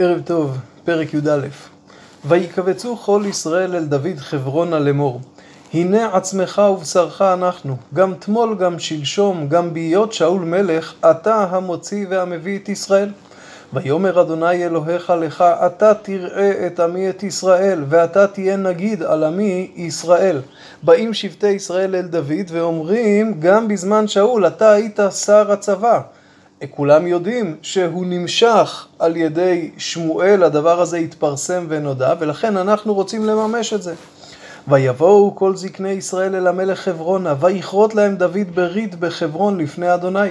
ערב טוב, פרק י"א. ויקבצו כל ישראל אל דוד חברונה לאמור. הנה עצמך ובשרך אנחנו, גם תמול גם שלשום, גם בהיות שאול מלך, אתה המוציא והמביא את ישראל. ויאמר אדוני אלוהיך לך, אתה תראה את עמי את ישראל, ואתה תהיה נגיד על עמי ישראל. באים שבטי ישראל אל דוד ואומרים, גם בזמן שאול אתה היית שר הצבא. כולם יודעים שהוא נמשך על ידי שמואל, הדבר הזה התפרסם ונודע, ולכן אנחנו רוצים לממש את זה. ויבואו כל זקני ישראל אל המלך חברונה, ויכרות להם דוד ברית בחברון לפני אדוני.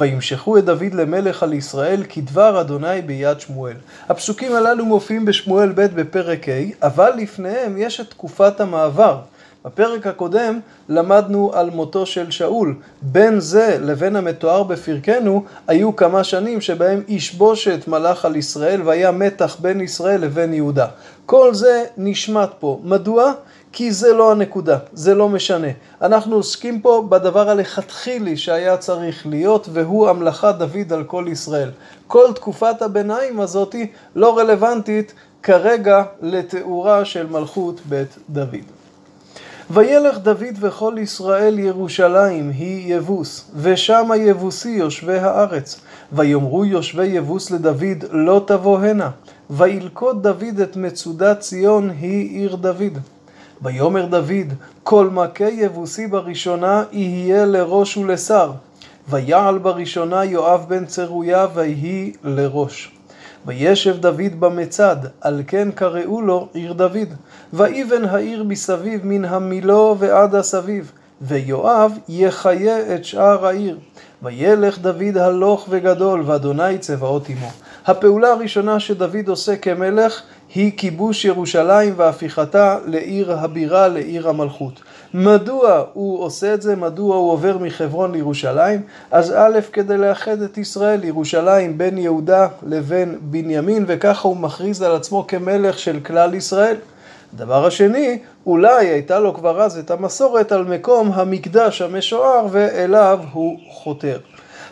וימשכו את דוד למלך על ישראל כדבר אדוני ביד שמואל. הפסוקים הללו מופיעים בשמואל ב' בפרק ה', אבל לפניהם יש את תקופת המעבר. בפרק הקודם למדנו על מותו של שאול. בין זה לבין המתואר בפרקנו היו כמה שנים שבהם בושת מלך על ישראל והיה מתח בין ישראל לבין יהודה. כל זה נשמט פה. מדוע? כי זה לא הנקודה, זה לא משנה. אנחנו עוסקים פה בדבר הלכתחילי שהיה צריך להיות, והוא המלאכת דוד על כל ישראל. כל תקופת הביניים הזאתי לא רלוונטית כרגע לתיאורה של מלכות בית דוד. וילך דוד וכל ישראל ירושלים היא יבוס, ושם היבוסי יושבי הארץ. ויאמרו יושבי יבוס לדוד לא תבוא הנה. וילכוד דוד את מצודת ציון היא עיר דוד. ויאמר דוד כל מכה יבוסי בראשונה יהיה לראש ולשר. ויעל בראשונה יואב בן צרויה ויהי לראש. וישב דוד במצד, על כן קראו לו עיר דוד. ויבן העיר מסביב מן המילו ועד הסביב, ויואב יחיה את שאר העיר. וילך דוד הלוך וגדול, ואדוני צבאות עמו. הפעולה הראשונה שדוד עושה כמלך היא כיבוש ירושלים והפיכתה לעיר הבירה, לעיר המלכות. מדוע הוא עושה את זה? מדוע הוא עובר מחברון לירושלים? אז א', כדי לאחד את ישראל, ירושלים בין יהודה לבין בנימין, וככה הוא מכריז על עצמו כמלך של כלל ישראל. הדבר השני, אולי הייתה לו כבר אז את המסורת על מקום המקדש המשוער ואליו הוא חותר.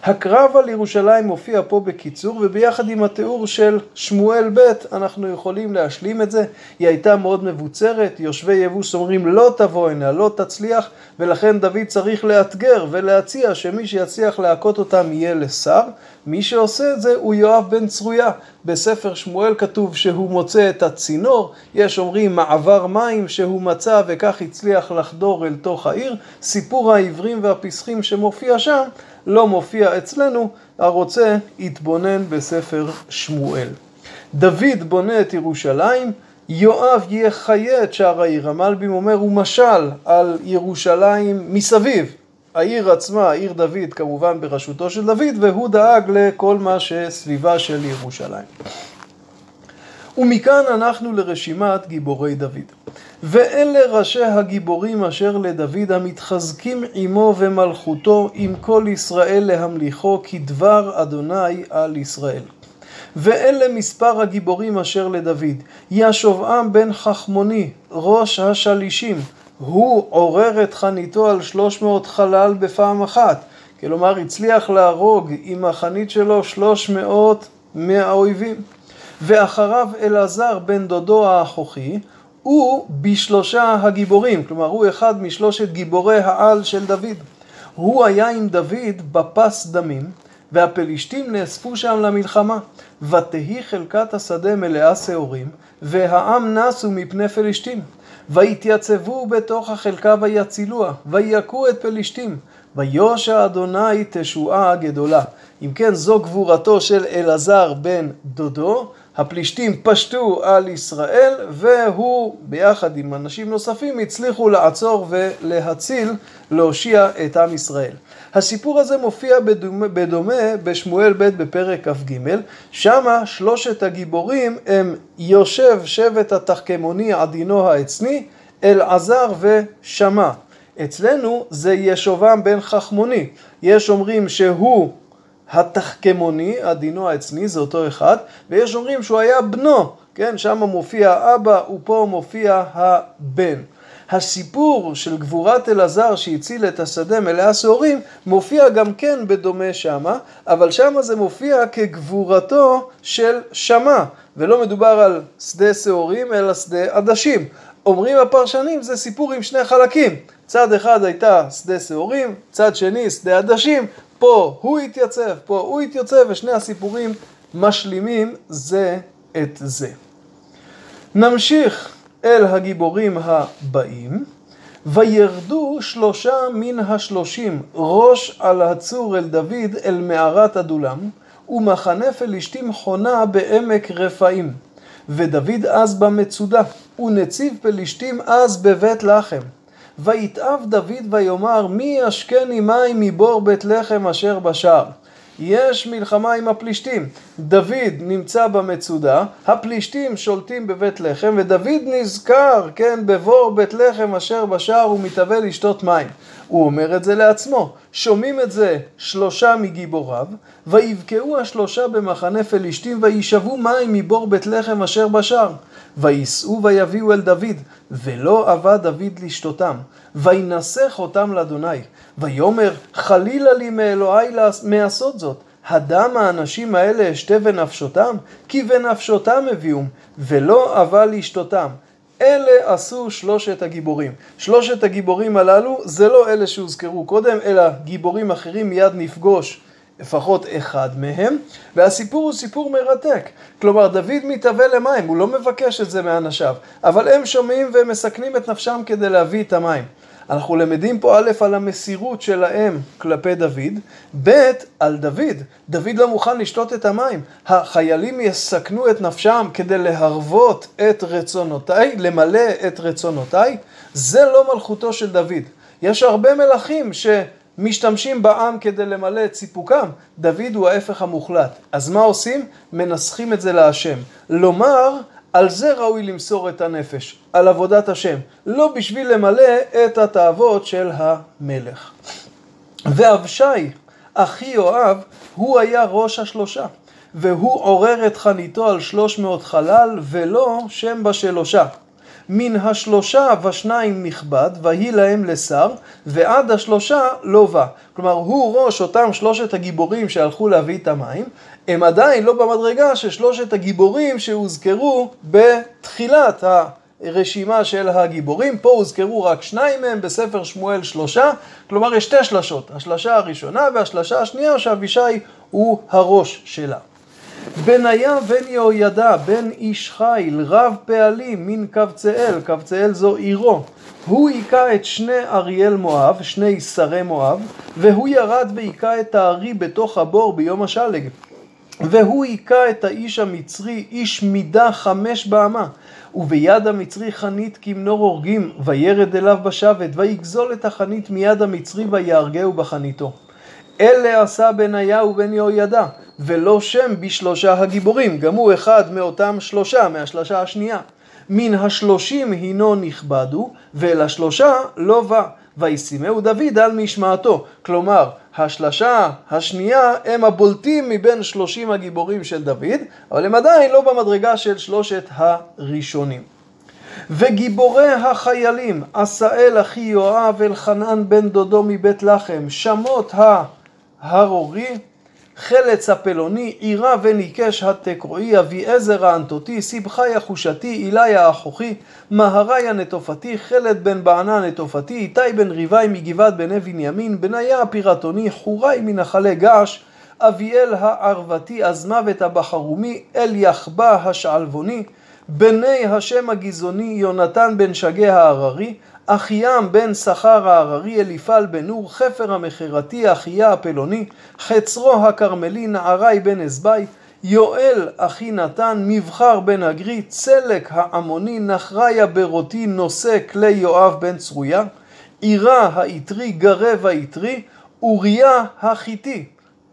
הקרב על ירושלים מופיע פה בקיצור, וביחד עם התיאור של שמואל ב' אנחנו יכולים להשלים את זה. היא הייתה מאוד מבוצרת, יושבי יבוס אומרים לא תבוא הנה, לא תצליח, ולכן דוד צריך לאתגר ולהציע שמי שיצליח להכות אותם יהיה לשר. מי שעושה את זה הוא יואב בן צרויה. בספר שמואל כתוב שהוא מוצא את הצינור, יש אומרים מעבר מים שהוא מצא וכך הצליח לחדור אל תוך העיר. סיפור העברים והפסחים שמופיע שם לא מופיע אצלנו, הרוצה יתבונן בספר שמואל. דוד בונה את ירושלים, יואב יחיה את שער העיר. המלבים אומר הוא משל על ירושלים מסביב. העיר עצמה, עיר דוד, כמובן בראשותו של דוד, והוא דאג לכל מה שסביבה של ירושלים. ומכאן אנחנו לרשימת גיבורי דוד. ואלה ראשי הגיבורים אשר לדוד המתחזקים עמו ומלכותו עם כל ישראל להמליכו כדבר אדוני על ישראל. ואלה מספר הגיבורים אשר לדוד, ישובעם בן חכמוני, ראש השלישים, הוא עורר את חניתו על שלוש מאות חלל בפעם אחת, כלומר הצליח להרוג עם החנית שלו שלוש מאות מהאויבים. ואחריו אלעזר בן דודו האחוכי, הוא בשלושה הגיבורים, כלומר הוא אחד משלושת גיבורי העל של דוד. הוא היה עם דוד בפס דמים, והפלישתים נאספו שם למלחמה. ותהי חלקת השדה מלאה שעורים, והעם נסו מפני פלישתים. ויתייצבו בתוך החלקה ויצילוה, ויכו את פלישתים. ויושע אדוני תשועה גדולה. אם כן, זו גבורתו של אלעזר בן דודו, הפלישתים פשטו על ישראל והוא ביחד עם אנשים נוספים הצליחו לעצור ולהציל, להושיע את עם ישראל. הסיפור הזה מופיע בדומה, בדומה בשמואל ב' בפרק כ"ג, שמה שלושת הגיבורים הם יושב שבט התחכמוני עדינו העצני, אלעזר ושמע. אצלנו זה ישובם בן חכמוני. יש אומרים שהוא התחכמוני, הדינו העצמי, זה אותו אחד, ויש אומרים שהוא היה בנו, כן, שם מופיע האבא ופה מופיע הבן. הסיפור של גבורת אלעזר שהציל את השדה מלאה שעורים מופיע גם כן בדומה שמה, אבל שמה זה מופיע כגבורתו של שמע, ולא מדובר על שדה שעורים אלא שדה עדשים. אומרים הפרשנים זה סיפור עם שני חלקים, צד אחד הייתה שדה שעורים, צד שני שדה עדשים, פה הוא התייצב, פה הוא התייצב, ושני הסיפורים משלימים זה את זה. נמשיך אל הגיבורים הבאים. וירדו שלושה מן השלושים ראש על הצור אל דוד אל מערת אדולם ומחנה פלישתים חונה בעמק רפאים ודוד אז במצודה ונציב פלישתים אז בבית לחם ויתאב דוד ויאמר מי ישקני מים מבור בית לחם אשר בשער יש מלחמה עם הפלישתים. דוד נמצא במצודה, הפלישתים שולטים בבית לחם, ודוד נזכר, כן, בבור בית לחם אשר בשער ומתהווה לשתות מים. הוא אומר את זה לעצמו. שומעים את זה שלושה מגיבוריו, ויבקעו השלושה במחנה פלישתים, וישאבו מים מבור בית לחם אשר בשער. וייסעו ויביאו אל דוד, ולא אבה דוד לשתותם. וינסח אותם לאדוני. ויאמר חלילה לי מאלוהי מעשות זאת. הדם האנשים האלה אשתה בנפשותם? כי בנפשותם הביאום, ולא אבה לשתותם. אלה עשו שלושת הגיבורים. שלושת הגיבורים הללו זה לא אלה שהוזכרו קודם, אלא גיבורים אחרים מיד נפגוש לפחות אחד מהם, והסיפור הוא סיפור מרתק. כלומר, דוד מתהווה למים, הוא לא מבקש את זה מאנשיו, אבל הם שומעים והם מסכנים את נפשם כדי להביא את המים. אנחנו למדים פה א' על המסירות שלהם כלפי דוד, ב' על דוד. דוד לא מוכן לשתות את המים. החיילים יסכנו את נפשם כדי להרוות את רצונותיי, למלא את רצונותיי. זה לא מלכותו של דוד. יש הרבה מלכים שמשתמשים בעם כדי למלא את סיפוקם. דוד הוא ההפך המוחלט. אז מה עושים? מנסחים את זה להשם. לומר על זה ראוי למסור את הנפש, על עבודת השם, לא בשביל למלא את התאוות של המלך. ואבשי, אחי יואב, הוא היה ראש השלושה, והוא עורר את חניתו על שלוש מאות חלל, ולא שם בשלושה. מן השלושה ושניים נכבד, ויהי להם לשר, ועד השלושה לא בא. כלומר, הוא ראש אותם שלושת הגיבורים שהלכו להביא את המים, הם עדיין לא במדרגה של שלושת הגיבורים שהוזכרו בתחילת הרשימה של הגיבורים. פה הוזכרו רק שניים מהם, בספר שמואל שלושה, כלומר יש שתי שלשות, השלשה הראשונה והשלשה השנייה שאבישי הוא הראש שלה. בניה בן יהוידע, בן איש חיל, רב פעלים, מן קבצאל, קבצאל זו עירו. הוא היכה את שני אריאל מואב, שני שרי מואב, והוא ירד והיכה את הארי בתוך הבור ביום השלג. והוא היכה את האיש המצרי, איש מידה חמש באמה. וביד המצרי חנית כמנור הורגים, וירד אליו בשבת, ויגזול את החנית מיד המצרי, ויהרגהו בחניתו. אלה עשה בניה ובן יהוידע, ולא שם בשלושה הגיבורים, גם הוא אחד מאותם שלושה, מהשלושה השנייה. מן השלושים הינו נכבדו, ואל השלושה לא בא. וישימהו דוד על משמעתו. כלומר, השלשה השנייה הם הבולטים מבין שלושים הגיבורים של דוד, אבל הם עדיין לא במדרגה של שלושת הראשונים. וגיבורי החיילים, עשאל אחי יואב, אלחנן בן דודו מבית לחם, שמות ההרורי, חלץ הפלוני, עירה וניקש התקרועי, אביעזר האנטותי, סיבחי החושתי, אילי האחוכי, מהרי הנטופתי, חלד בן בענה הנטופתי, איתי בן ריבי מגבעת בני בנימין, בניה הפירטוני, חורי מנחלי געש, אביאל הערבתי, עזמוות הבחרומי, אל יחבה השעלבוני, בני השם הגזעוני, יונתן בן שגה ההררי, אחיים בן שכר ההררי, אליפל בן נור, חפר המכרתי, אחיה הפלוני, חצרו הכרמלי, נערי בן אזבי, יואל אחי נתן, מבחר בן אגרי, צלק העמוני, נחריה ברותי, נושא כלי יואב בן צרויה, עירה האיתרי, גרב האיתרי, אוריה החיתי.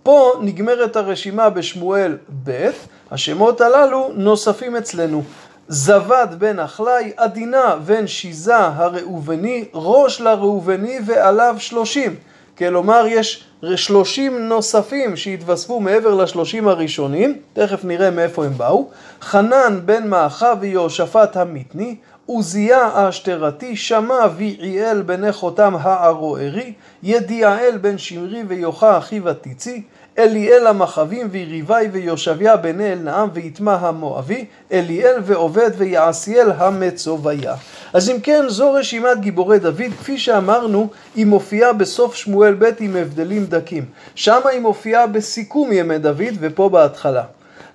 פה נגמרת הרשימה בשמואל ב', השמות הללו נוספים אצלנו. זבד בן אחלי, עדינה בן שיזה הראובני, ראש לראובני ועליו שלושים. כלומר יש שלושים נוספים שהתווספו מעבר לשלושים הראשונים, תכף נראה מאיפה הם באו. חנן בן מאחה ויהושפט המיתני, עוזיה האשתרתי, שמע ויעיאל בני חותם הערוערי, ידיעאל בן שמרי ויוחה אחיו הטיצי, אליאל המחבים ויריבי ויושביה בני אלנעם ויטמע המואבי, אליאל ועובד ויעשיאל המצוביה. אז אם כן, זו רשימת גיבורי דוד, כפי שאמרנו, היא מופיעה בסוף שמואל ב' עם הבדלים דקים. שמה היא מופיעה בסיכום ימי דוד ופה בהתחלה.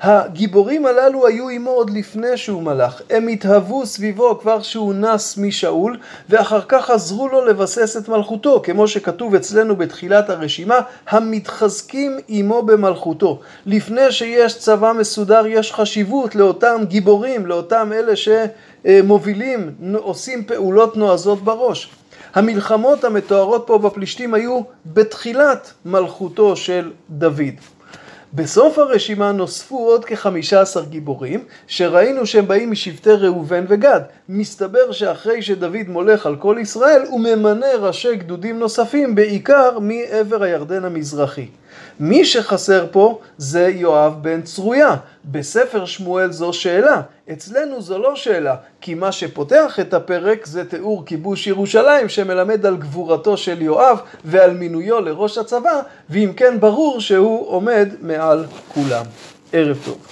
הגיבורים הללו היו עמו עוד לפני שהוא מלך, הם התהוו סביבו כבר שהוא נס משאול, ואחר כך עזרו לו לבסס את מלכותו, כמו שכתוב אצלנו בתחילת הרשימה, המתחזקים עמו במלכותו. לפני שיש צבא מסודר, יש חשיבות לאותם גיבורים, לאותם אלה שמובילים, עושים פעולות נועזות בראש. המלחמות המתוארות פה בפלישתים היו בתחילת מלכותו של דוד. בסוף הרשימה נוספו עוד כחמישה עשר גיבורים, שראינו שהם באים משבטי ראובן וגד. מסתבר שאחרי שדוד מולך על כל ישראל, הוא ממנה ראשי גדודים נוספים, בעיקר מעבר הירדן המזרחי. מי שחסר פה זה יואב בן צרויה. בספר שמואל זו שאלה, אצלנו זו לא שאלה, כי מה שפותח את הפרק זה תיאור כיבוש ירושלים שמלמד על גבורתו של יואב ועל מינויו לראש הצבא, ואם כן ברור שהוא עומד מעל כולם. ערב טוב.